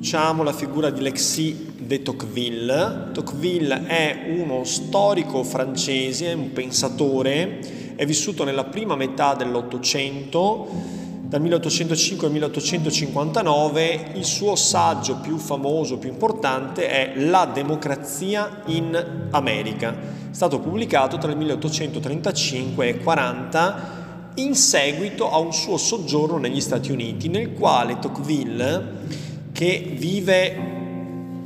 introduciamo la figura di Lexi de Tocqueville. Tocqueville è uno storico francese, un pensatore, è vissuto nella prima metà dell'Ottocento, dal 1805 al 1859. Il suo saggio più famoso, più importante è La democrazia in America. È stato pubblicato tra il 1835 e 40 in seguito a un suo soggiorno negli Stati Uniti, nel quale Tocqueville che vive,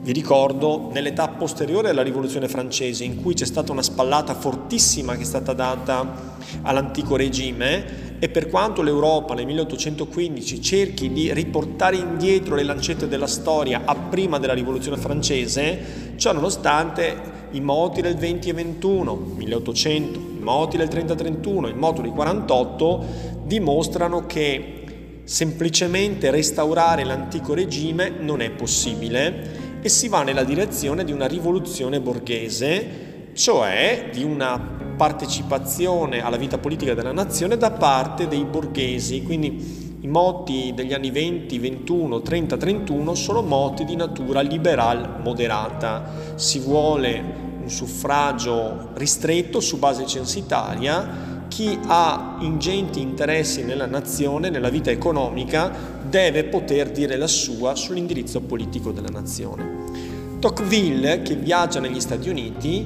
vi ricordo, nell'età posteriore alla rivoluzione francese, in cui c'è stata una spallata fortissima che è stata data all'antico regime e per quanto l'Europa nel 1815 cerchi di riportare indietro le lancette della storia a prima della rivoluzione francese, ciò nonostante i moti del 20 e 21, 1800, i moti del 30-31, il moto del 48 dimostrano che Semplicemente restaurare l'antico regime non è possibile e si va nella direzione di una rivoluzione borghese, cioè di una partecipazione alla vita politica della nazione da parte dei borghesi. Quindi i moti degli anni 20, 21, 30, 31 sono moti di natura liberal moderata. Si vuole un suffragio ristretto su base censitaria chi ha ingenti interessi nella nazione, nella vita economica, deve poter dire la sua sull'indirizzo politico della nazione. Tocqueville, che viaggia negli Stati Uniti,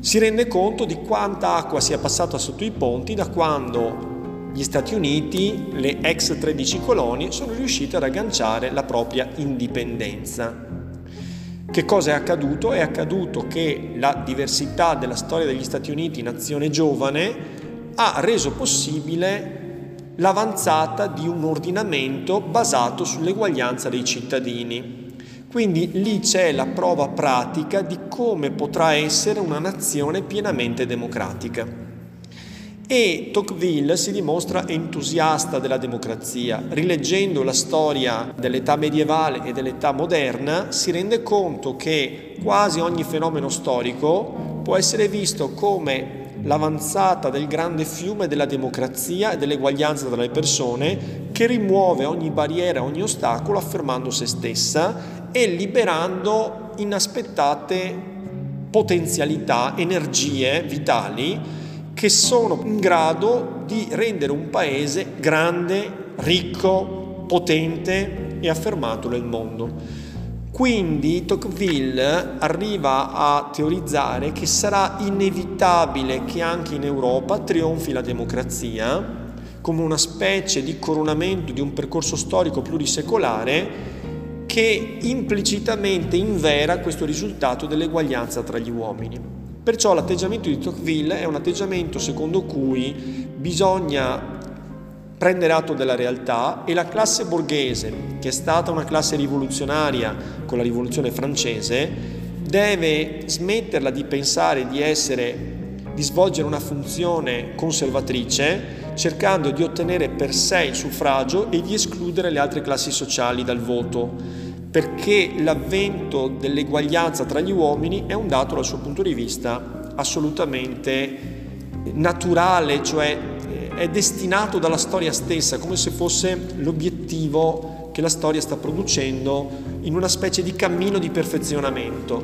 si rende conto di quanta acqua sia passata sotto i ponti da quando gli Stati Uniti, le ex 13 colonie, sono riuscite ad agganciare la propria indipendenza. Che cosa è accaduto? È accaduto che la diversità della storia degli Stati Uniti, nazione giovane, ha reso possibile l'avanzata di un ordinamento basato sull'eguaglianza dei cittadini. Quindi lì c'è la prova pratica di come potrà essere una nazione pienamente democratica. E Tocqueville si dimostra entusiasta della democrazia. Rileggendo la storia dell'età medievale e dell'età moderna, si rende conto che quasi ogni fenomeno storico può essere visto come l'avanzata del grande fiume della democrazia e dell'eguaglianza tra le persone che rimuove ogni barriera, ogni ostacolo affermando se stessa e liberando inaspettate potenzialità, energie vitali che sono in grado di rendere un paese grande, ricco, potente e affermato nel mondo. Quindi Tocqueville arriva a teorizzare che sarà inevitabile che anche in Europa trionfi la democrazia come una specie di coronamento di un percorso storico plurisecolare che implicitamente invera questo risultato dell'eguaglianza tra gli uomini. Perciò l'atteggiamento di Tocqueville è un atteggiamento secondo cui bisogna prendere atto della realtà e la classe borghese, che è stata una classe rivoluzionaria con la rivoluzione francese, deve smetterla di pensare di essere di svolgere una funzione conservatrice cercando di ottenere per sé il suffragio e di escludere le altre classi sociali dal voto, perché l'avvento dell'eguaglianza tra gli uomini è un dato dal suo punto di vista assolutamente naturale, cioè è destinato dalla storia stessa, come se fosse l'obiettivo che la storia sta producendo in una specie di cammino di perfezionamento.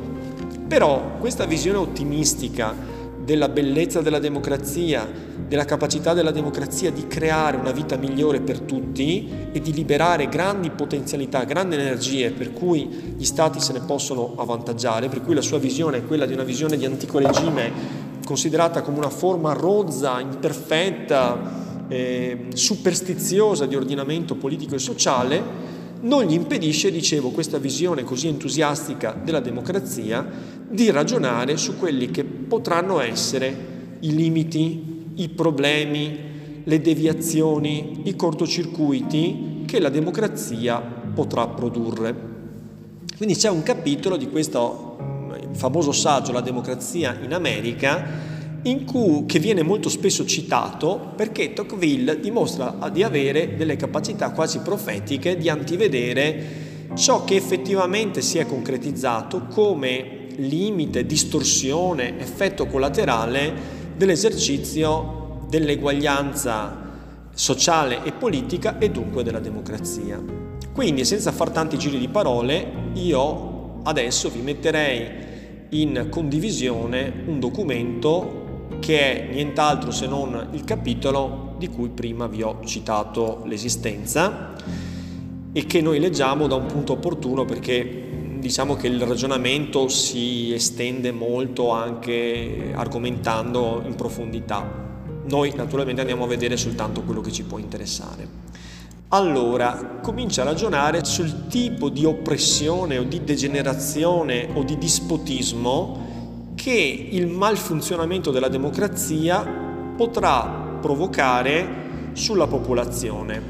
Però questa visione ottimistica della bellezza della democrazia, della capacità della democrazia di creare una vita migliore per tutti e di liberare grandi potenzialità, grandi energie per cui gli stati se ne possono avvantaggiare, per cui la sua visione è quella di una visione di antico regime considerata come una forma rozza, imperfetta, eh, superstiziosa di ordinamento politico e sociale, non gli impedisce, dicevo, questa visione così entusiastica della democrazia, di ragionare su quelli che potranno essere i limiti, i problemi, le deviazioni, i cortocircuiti che la democrazia potrà produrre. Quindi c'è un capitolo di questo famoso saggio La democrazia in America, in cui, che viene molto spesso citato perché Tocqueville dimostra di avere delle capacità quasi profetiche di antivedere ciò che effettivamente si è concretizzato come limite, distorsione, effetto collaterale dell'esercizio dell'eguaglianza sociale e politica e dunque della democrazia. Quindi, senza far tanti giri di parole, io adesso vi metterei in condivisione un documento che è nient'altro se non il capitolo di cui prima vi ho citato l'esistenza e che noi leggiamo da un punto opportuno perché diciamo che il ragionamento si estende molto anche argomentando in profondità. Noi naturalmente andiamo a vedere soltanto quello che ci può interessare. Allora, comincia a ragionare sul tipo di oppressione o di degenerazione o di dispotismo che il malfunzionamento della democrazia potrà provocare sulla popolazione.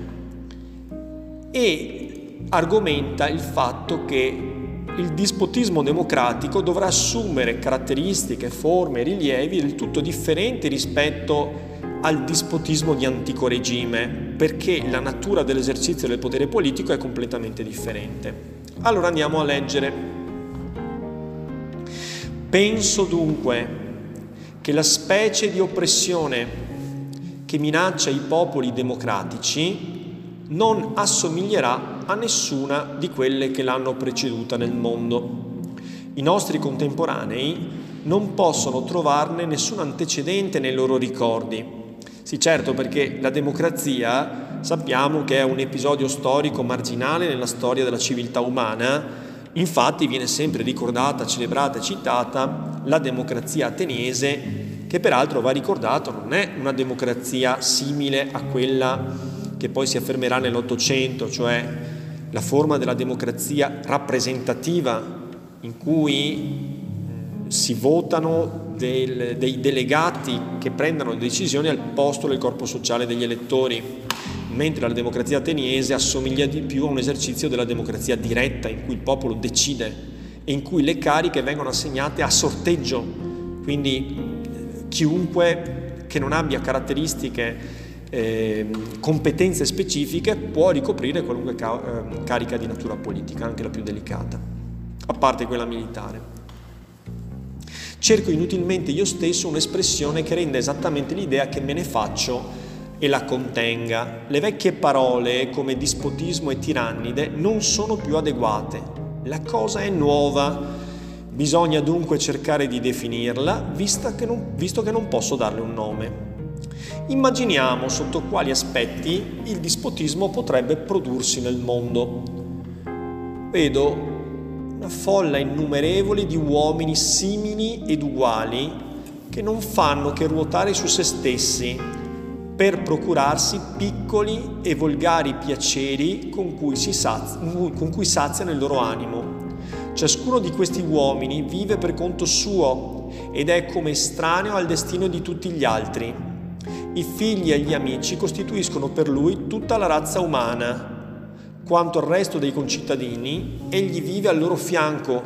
E argomenta il fatto che il dispotismo democratico dovrà assumere caratteristiche, forme, rilievi del tutto differenti rispetto al dispotismo di antico regime, perché la natura dell'esercizio del potere politico è completamente differente. Allora andiamo a leggere. Penso dunque che la specie di oppressione che minaccia i popoli democratici non assomiglierà a nessuna di quelle che l'hanno preceduta nel mondo. I nostri contemporanei non possono trovarne nessun antecedente nei loro ricordi. Sì, certo, perché la democrazia sappiamo che è un episodio storico marginale nella storia della civiltà umana, infatti viene sempre ricordata, celebrata e citata la democrazia ateniese, che peraltro va ricordato non è una democrazia simile a quella che poi si affermerà nell'Ottocento, cioè la forma della democrazia rappresentativa in cui si votano del, dei delegati che prendano decisioni al posto del corpo sociale degli elettori, mentre la democrazia ateniese assomiglia di più a un esercizio della democrazia diretta in cui il popolo decide e in cui le cariche vengono assegnate a sorteggio, quindi chiunque che non abbia caratteristiche eh, competenze specifiche può ricoprire qualunque ca- eh, carica di natura politica, anche la più delicata, a parte quella militare. Cerco inutilmente io stesso un'espressione che renda esattamente l'idea che me ne faccio e la contenga. Le vecchie parole come dispotismo e tirannide non sono più adeguate. La cosa è nuova. Bisogna dunque cercare di definirla, che non, visto che non posso darle un nome. Immaginiamo sotto quali aspetti il dispotismo potrebbe prodursi nel mondo. Vedo una folla innumerevole di uomini simili ed uguali che non fanno che ruotare su se stessi per procurarsi piccoli e volgari piaceri con cui, saz- con cui saziano il loro animo. Ciascuno di questi uomini vive per conto suo ed è come estraneo al destino di tutti gli altri i figli e gli amici costituiscono per lui tutta la razza umana. Quanto al resto dei concittadini, egli vive al loro fianco,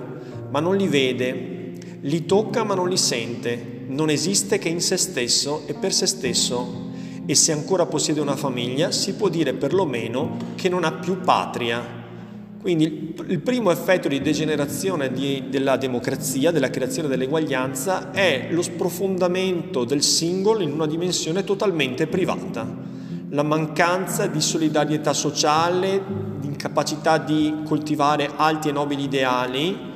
ma non li vede, li tocca ma non li sente, non esiste che in se stesso e per se stesso. E se ancora possiede una famiglia, si può dire perlomeno che non ha più patria. Quindi il primo effetto di degenerazione di, della democrazia, della creazione dell'eguaglianza, è lo sprofondamento del singolo in una dimensione totalmente privata, la mancanza di solidarietà sociale, di incapacità di coltivare alti e nobili ideali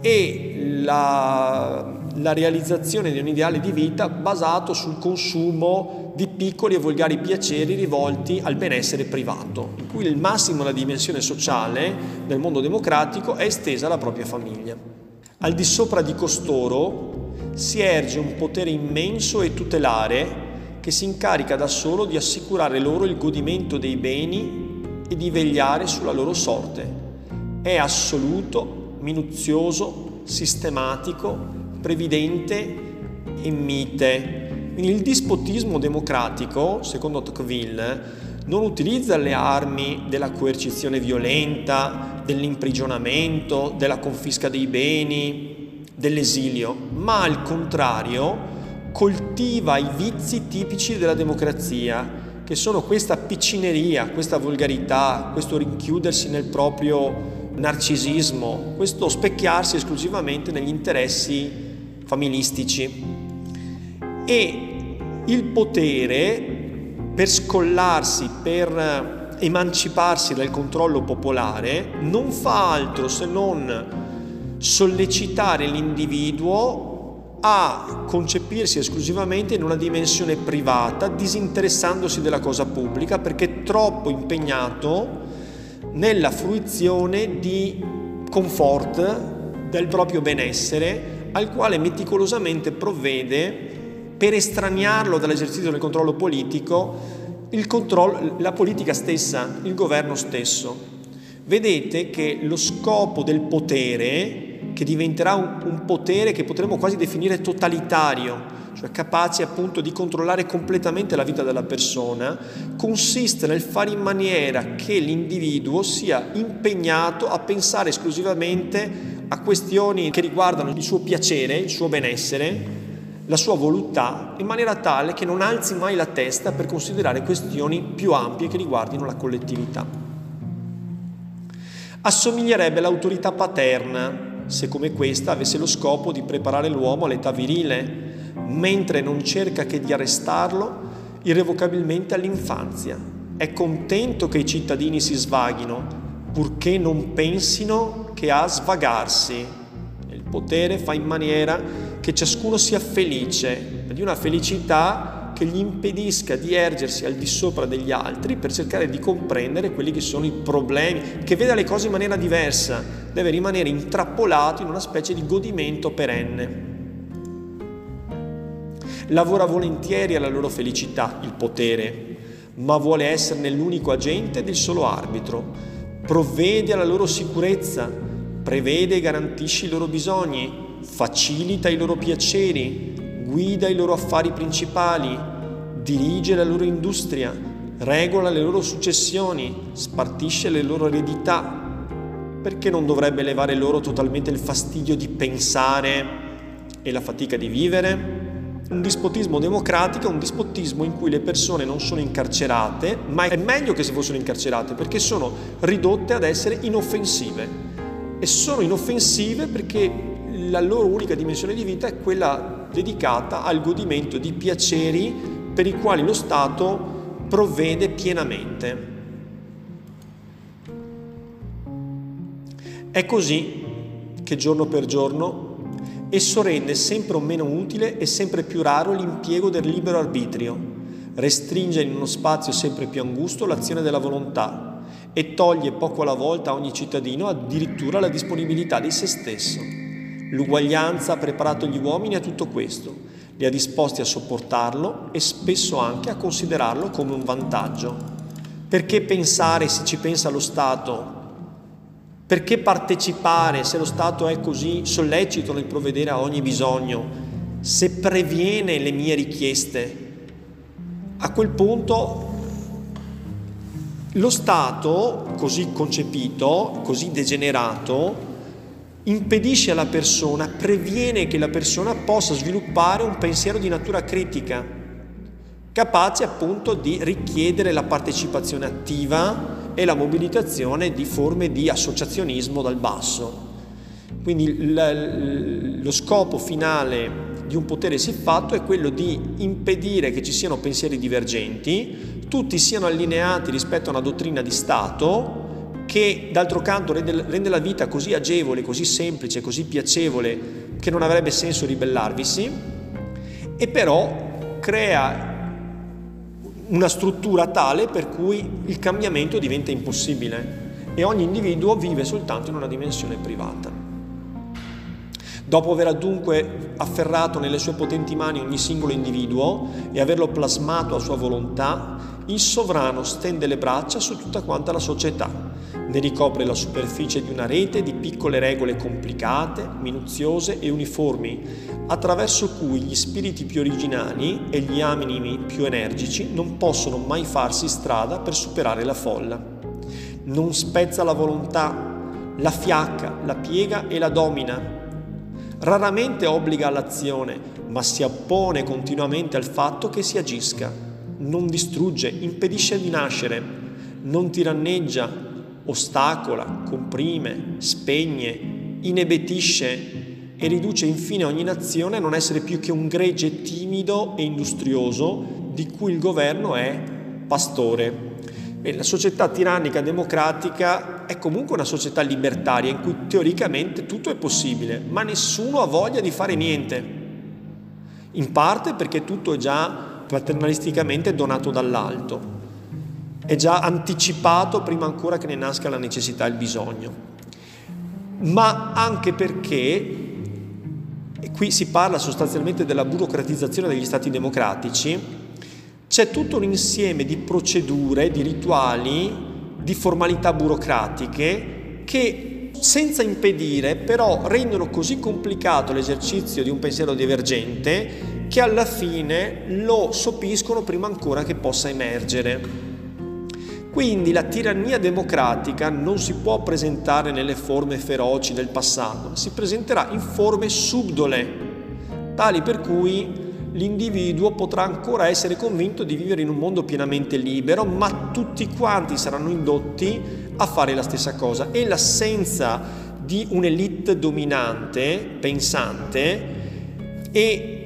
e la, la realizzazione di un ideale di vita basato sul consumo di piccoli e volgari piaceri rivolti al benessere privato, in cui il massimo della dimensione sociale del mondo democratico è estesa alla propria famiglia. Al di sopra di costoro si erge un potere immenso e tutelare che si incarica da solo di assicurare loro il godimento dei beni e di vegliare sulla loro sorte. È assoluto, minuzioso, sistematico, previdente e mite quindi il dispotismo democratico, secondo Tocqueville, non utilizza le armi della coercizione violenta, dell'imprigionamento, della confisca dei beni, dell'esilio, ma al contrario coltiva i vizi tipici della democrazia, che sono questa piccineria, questa volgarità, questo rinchiudersi nel proprio narcisismo, questo specchiarsi esclusivamente negli interessi familistici. E il potere per scollarsi, per emanciparsi dal controllo popolare non fa altro se non sollecitare l'individuo a concepirsi esclusivamente in una dimensione privata, disinteressandosi della cosa pubblica, perché è troppo impegnato nella fruizione di comfort del proprio benessere al quale meticolosamente provvede per estraniarlo dall'esercizio del controllo politico controllo, la politica stessa, il governo stesso. Vedete che lo scopo del potere, che diventerà un, un potere che potremmo quasi definire totalitario, cioè capace appunto di controllare completamente la vita della persona, consiste nel fare in maniera che l'individuo sia impegnato a pensare esclusivamente a questioni che riguardano il suo piacere, il suo benessere, la sua volontà, in maniera tale che non alzi mai la testa per considerare questioni più ampie che riguardino la collettività. Assomiglierebbe all'autorità paterna se come questa avesse lo scopo di preparare l'uomo all'età virile, mentre non cerca che di arrestarlo irrevocabilmente all'infanzia. È contento che i cittadini si svaghino, purché non pensino che a svagarsi. Il potere fa in maniera che ciascuno sia felice, di una felicità che gli impedisca di ergersi al di sopra degli altri per cercare di comprendere quelli che sono i problemi, che veda le cose in maniera diversa, deve rimanere intrappolato in una specie di godimento perenne. Lavora volentieri alla loro felicità, il potere, ma vuole esserne l'unico agente ed il solo arbitro provvede alla loro sicurezza, prevede e garantisce i loro bisogni, facilita i loro piaceri, guida i loro affari principali, dirige la loro industria, regola le loro successioni, spartisce le loro eredità. Perché non dovrebbe levare loro totalmente il fastidio di pensare e la fatica di vivere? Un dispotismo democratico è un dispotismo in cui le persone non sono incarcerate, ma è meglio che se fossero incarcerate perché sono ridotte ad essere inoffensive. E sono inoffensive perché la loro unica dimensione di vita è quella dedicata al godimento di piaceri per i quali lo Stato provvede pienamente. È così che giorno per giorno Esso rende sempre meno utile e sempre più raro l'impiego del libero arbitrio, restringe in uno spazio sempre più angusto l'azione della volontà e toglie poco alla volta a ogni cittadino addirittura la disponibilità di se stesso. L'uguaglianza ha preparato gli uomini a tutto questo, li ha disposti a sopportarlo e spesso anche a considerarlo come un vantaggio. Perché pensare, se ci pensa lo Stato, perché partecipare se lo Stato è così sollecito nel provvedere a ogni bisogno, se previene le mie richieste? A quel punto lo Stato, così concepito, così degenerato, impedisce alla persona, previene che la persona possa sviluppare un pensiero di natura critica, capace appunto di richiedere la partecipazione attiva e la mobilitazione di forme di associazionismo dal basso. Quindi lo scopo finale di un potere siffatto è quello di impedire che ci siano pensieri divergenti, tutti siano allineati rispetto a una dottrina di Stato che d'altro canto rende, rende la vita così agevole, così semplice, così piacevole che non avrebbe senso ribellarvisi e però crea una struttura tale per cui il cambiamento diventa impossibile e ogni individuo vive soltanto in una dimensione privata. Dopo aver dunque afferrato nelle sue potenti mani ogni singolo individuo e averlo plasmato a sua volontà, il sovrano stende le braccia su tutta quanta la società, ne ricopre la superficie di una rete di piccole regole complicate, minuziose e uniformi, attraverso cui gli spiriti più originali e gli animi più energici non possono mai farsi strada per superare la folla. Non spezza la volontà, la fiacca, la piega e la domina. Raramente obbliga all'azione, ma si oppone continuamente al fatto che si agisca. Non distrugge, impedisce di nascere, non tiranneggia, ostacola, comprime, spegne, inebetisce e riduce infine ogni nazione a non essere più che un gregge timido e industrioso di cui il governo è pastore. E la società tirannica democratica è comunque una società libertaria in cui teoricamente tutto è possibile, ma nessuno ha voglia di fare niente. In parte perché tutto è già paternalisticamente donato dall'alto, è già anticipato prima ancora che ne nasca la necessità e il bisogno, ma anche perché e qui si parla sostanzialmente della burocratizzazione degli stati democratici, c'è tutto un insieme di procedure, di rituali, di formalità burocratiche che senza impedire però rendono così complicato l'esercizio di un pensiero divergente che alla fine lo sopiscono prima ancora che possa emergere. Quindi la tirannia democratica non si può presentare nelle forme feroci del passato, si presenterà in forme subdole, tali per cui l'individuo potrà ancora essere convinto di vivere in un mondo pienamente libero, ma tutti quanti saranno indotti a fare la stessa cosa e l'assenza di un'elite dominante, pensante e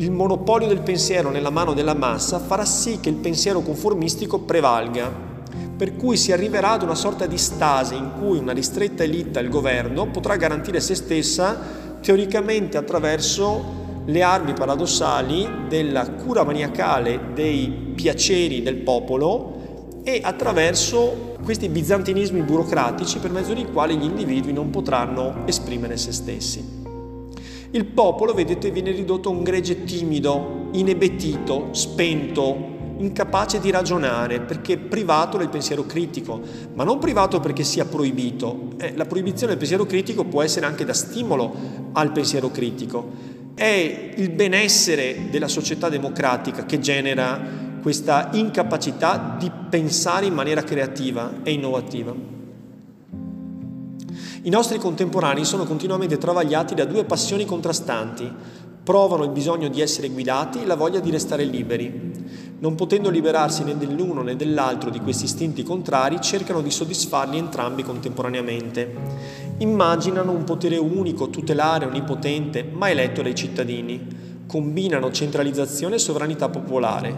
il monopolio del pensiero nella mano della massa farà sì che il pensiero conformistico prevalga per cui si arriverà ad una sorta di stasi in cui una ristretta elite al governo potrà garantire se stessa teoricamente attraverso le armi paradossali della cura maniacale dei piaceri del popolo e attraverso questi bizantinismi burocratici per mezzo dei quali gli individui non potranno esprimere se stessi. Il popolo, vedete, viene ridotto a un gregge timido, inebetito, spento, incapace di ragionare perché privato del pensiero critico, ma non privato perché sia proibito. Eh, la proibizione del pensiero critico può essere anche da stimolo al pensiero critico. È il benessere della società democratica che genera questa incapacità di pensare in maniera creativa e innovativa. I nostri contemporanei sono continuamente travagliati da due passioni contrastanti, provano il bisogno di essere guidati e la voglia di restare liberi. Non potendo liberarsi né dell'uno né dell'altro di questi istinti contrari, cercano di soddisfarli entrambi contemporaneamente. Immaginano un potere unico, tutelare, onnipotente, ma eletto dai cittadini. Combinano centralizzazione e sovranità popolare.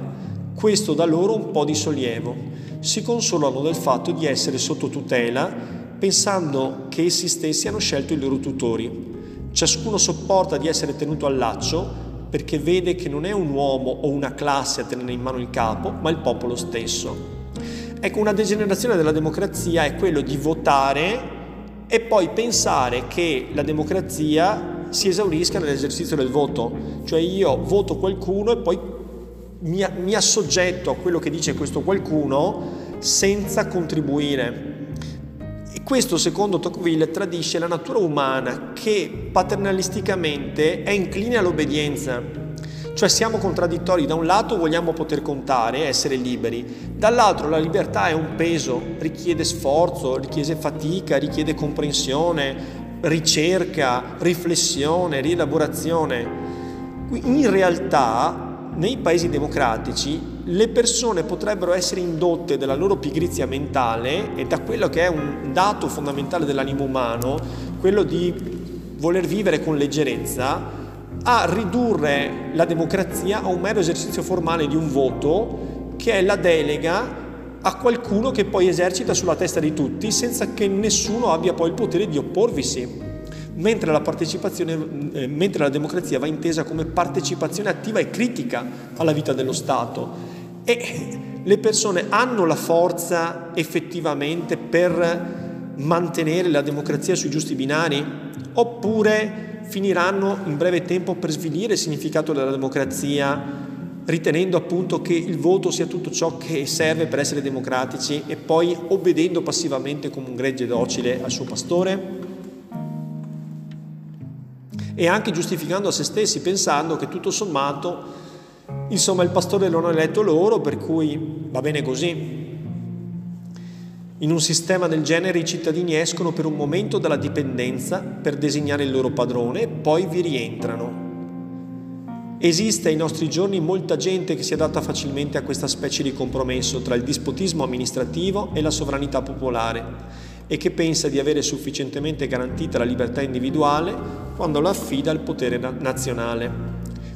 Questo dà loro un po' di sollievo. Si consolano del fatto di essere sotto tutela, pensando che essi stessi hanno scelto i loro tutori. Ciascuno sopporta di essere tenuto al laccio perché vede che non è un uomo o una classe a tenere in mano il capo, ma il popolo stesso. Ecco, una degenerazione della democrazia è quello di votare e poi pensare che la democrazia si esaurisca nell'esercizio del voto, cioè io voto qualcuno e poi mi, mi assoggetto a quello che dice questo qualcuno senza contribuire. Questo, secondo Tocqueville, tradisce la natura umana che paternalisticamente è incline all'obbedienza. Cioè siamo contraddittori, da un lato vogliamo poter contare, essere liberi, dall'altro la libertà è un peso, richiede sforzo, richiede fatica, richiede comprensione, ricerca, riflessione, rielaborazione. In realtà nei paesi democratici le persone potrebbero essere indotte dalla loro pigrizia mentale e da quello che è un dato fondamentale dell'animo umano, quello di voler vivere con leggerezza, a ridurre la democrazia a un mero esercizio formale di un voto che è la delega a qualcuno che poi esercita sulla testa di tutti senza che nessuno abbia poi il potere di opporvisi mentre la, eh, mentre la democrazia va intesa come partecipazione attiva e critica alla vita dello Stato. E le persone hanno la forza effettivamente per mantenere la democrazia sui giusti binari? Oppure finiranno in breve tempo per svilire il significato della democrazia, ritenendo appunto che il voto sia tutto ciò che serve per essere democratici e poi obbedendo passivamente come un gregge docile al suo pastore? e anche giustificando a se stessi, pensando che tutto sommato, insomma, il pastore lo hanno eletto loro, per cui va bene così. In un sistema del genere i cittadini escono per un momento dalla dipendenza per designare il loro padrone e poi vi rientrano. Esiste ai nostri giorni molta gente che si adatta facilmente a questa specie di compromesso tra il dispotismo amministrativo e la sovranità popolare e che pensa di avere sufficientemente garantita la libertà individuale quando la affida al potere nazionale.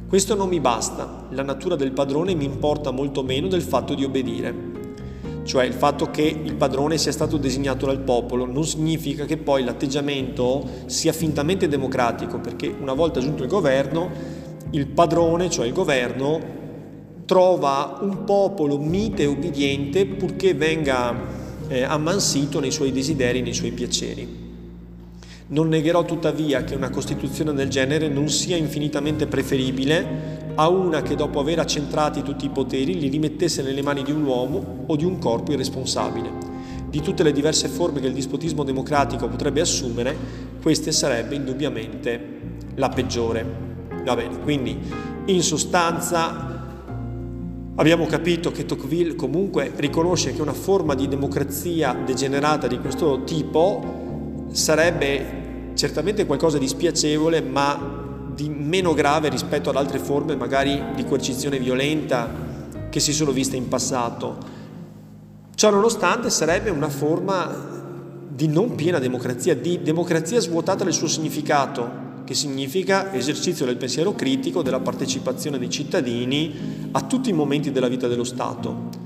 Questo non mi basta, la natura del padrone mi importa molto meno del fatto di obbedire. cioè il fatto che il padrone sia stato designato dal popolo non significa che poi l'atteggiamento sia fintamente democratico, perché una volta giunto il governo, il padrone, cioè il governo, trova un popolo mite e ubbidiente purché venga eh, ammansito nei suoi desideri, nei suoi piaceri. Non negherò tuttavia che una Costituzione del genere non sia infinitamente preferibile a una che dopo aver accentrati tutti i poteri li rimettesse nelle mani di un uomo o di un corpo irresponsabile. Di tutte le diverse forme che il dispotismo democratico potrebbe assumere, questa sarebbe indubbiamente la peggiore. Va bene, quindi in sostanza Abbiamo capito che Tocqueville comunque riconosce che una forma di democrazia degenerata di questo tipo sarebbe certamente qualcosa di spiacevole, ma di meno grave rispetto ad altre forme magari di coercizione violenta che si sono viste in passato. Ciò nonostante sarebbe una forma di non piena democrazia, di democrazia svuotata del suo significato, che significa esercizio del pensiero critico, della partecipazione dei cittadini a tutti i momenti della vita dello Stato.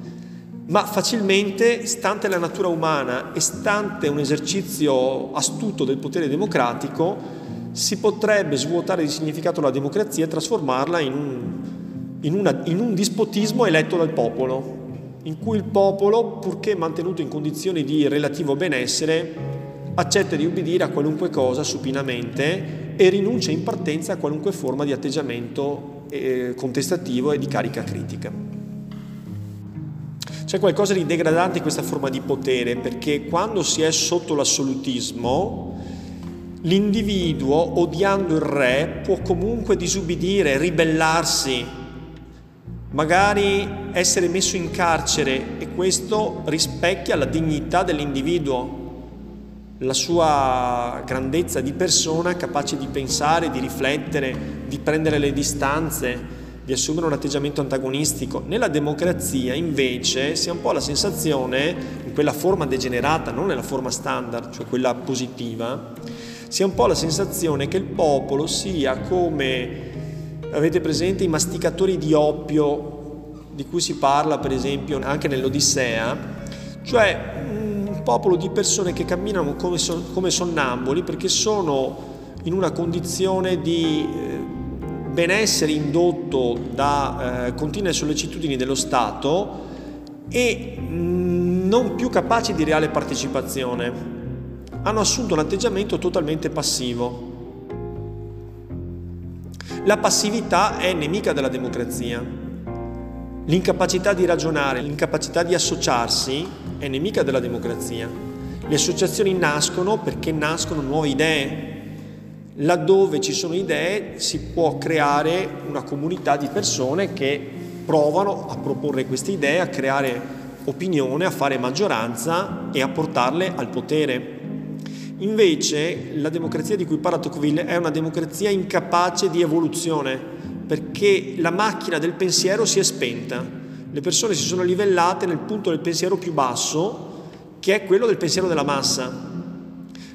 Ma facilmente, stante la natura umana e stante un esercizio astuto del potere democratico, si potrebbe svuotare di significato la democrazia e trasformarla in un, in, una, in un dispotismo eletto dal popolo, in cui il popolo, purché mantenuto in condizioni di relativo benessere, accetta di ubbidire a qualunque cosa supinamente e rinuncia in partenza a qualunque forma di atteggiamento eh, contestativo e di carica critica. C'è qualcosa di degradante in questa forma di potere perché quando si è sotto l'assolutismo L'individuo, odiando il re, può comunque disubbidire, ribellarsi, magari essere messo in carcere e questo rispecchia la dignità dell'individuo, la sua grandezza di persona capace di pensare, di riflettere, di prendere le distanze, di assumere un atteggiamento antagonistico. Nella democrazia invece si ha un po' la sensazione, in quella forma degenerata, non nella forma standard, cioè quella positiva, si ha un po' la sensazione che il popolo sia come, avete presente, i masticatori di oppio di cui si parla per esempio anche nell'Odissea, cioè un popolo di persone che camminano come, come sonnamboli perché sono in una condizione di benessere indotto da eh, continue sollecitudini dello Stato e mm, non più capaci di reale partecipazione hanno assunto un atteggiamento totalmente passivo. La passività è nemica della democrazia. L'incapacità di ragionare, l'incapacità di associarsi è nemica della democrazia. Le associazioni nascono perché nascono nuove idee. Laddove ci sono idee si può creare una comunità di persone che provano a proporre queste idee, a creare opinione, a fare maggioranza e a portarle al potere. Invece la democrazia di cui parla Tocqueville è una democrazia incapace di evoluzione, perché la macchina del pensiero si è spenta. Le persone si sono livellate nel punto del pensiero più basso, che è quello del pensiero della massa,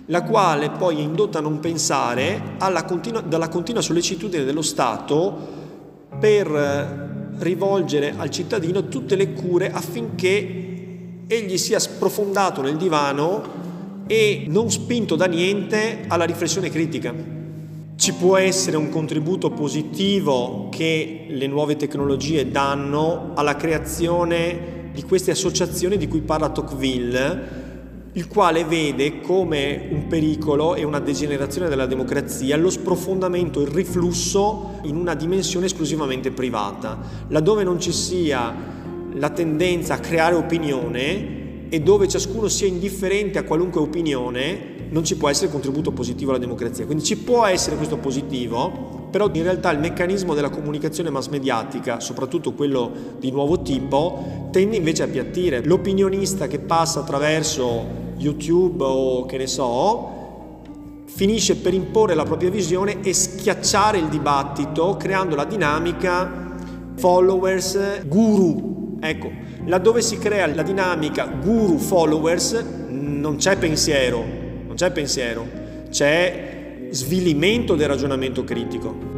la quale poi è indotta a non pensare continua, dalla continua sollecitudine dello Stato per rivolgere al cittadino tutte le cure affinché egli sia sprofondato nel divano e non spinto da niente alla riflessione critica. Ci può essere un contributo positivo che le nuove tecnologie danno alla creazione di queste associazioni di cui parla Tocqueville, il quale vede come un pericolo e una degenerazione della democrazia lo sprofondamento, il riflusso in una dimensione esclusivamente privata, laddove non ci sia la tendenza a creare opinione e dove ciascuno sia indifferente a qualunque opinione, non ci può essere contributo positivo alla democrazia. Quindi ci può essere questo positivo, però in realtà il meccanismo della comunicazione mass mediatica, soprattutto quello di nuovo tipo, tende invece a appiattire. L'opinionista che passa attraverso YouTube o che ne so, finisce per imporre la propria visione e schiacciare il dibattito creando la dinamica followers guru. Ecco, laddove si crea la dinamica guru-followers non c'è pensiero, non c'è pensiero, c'è svilimento del ragionamento critico.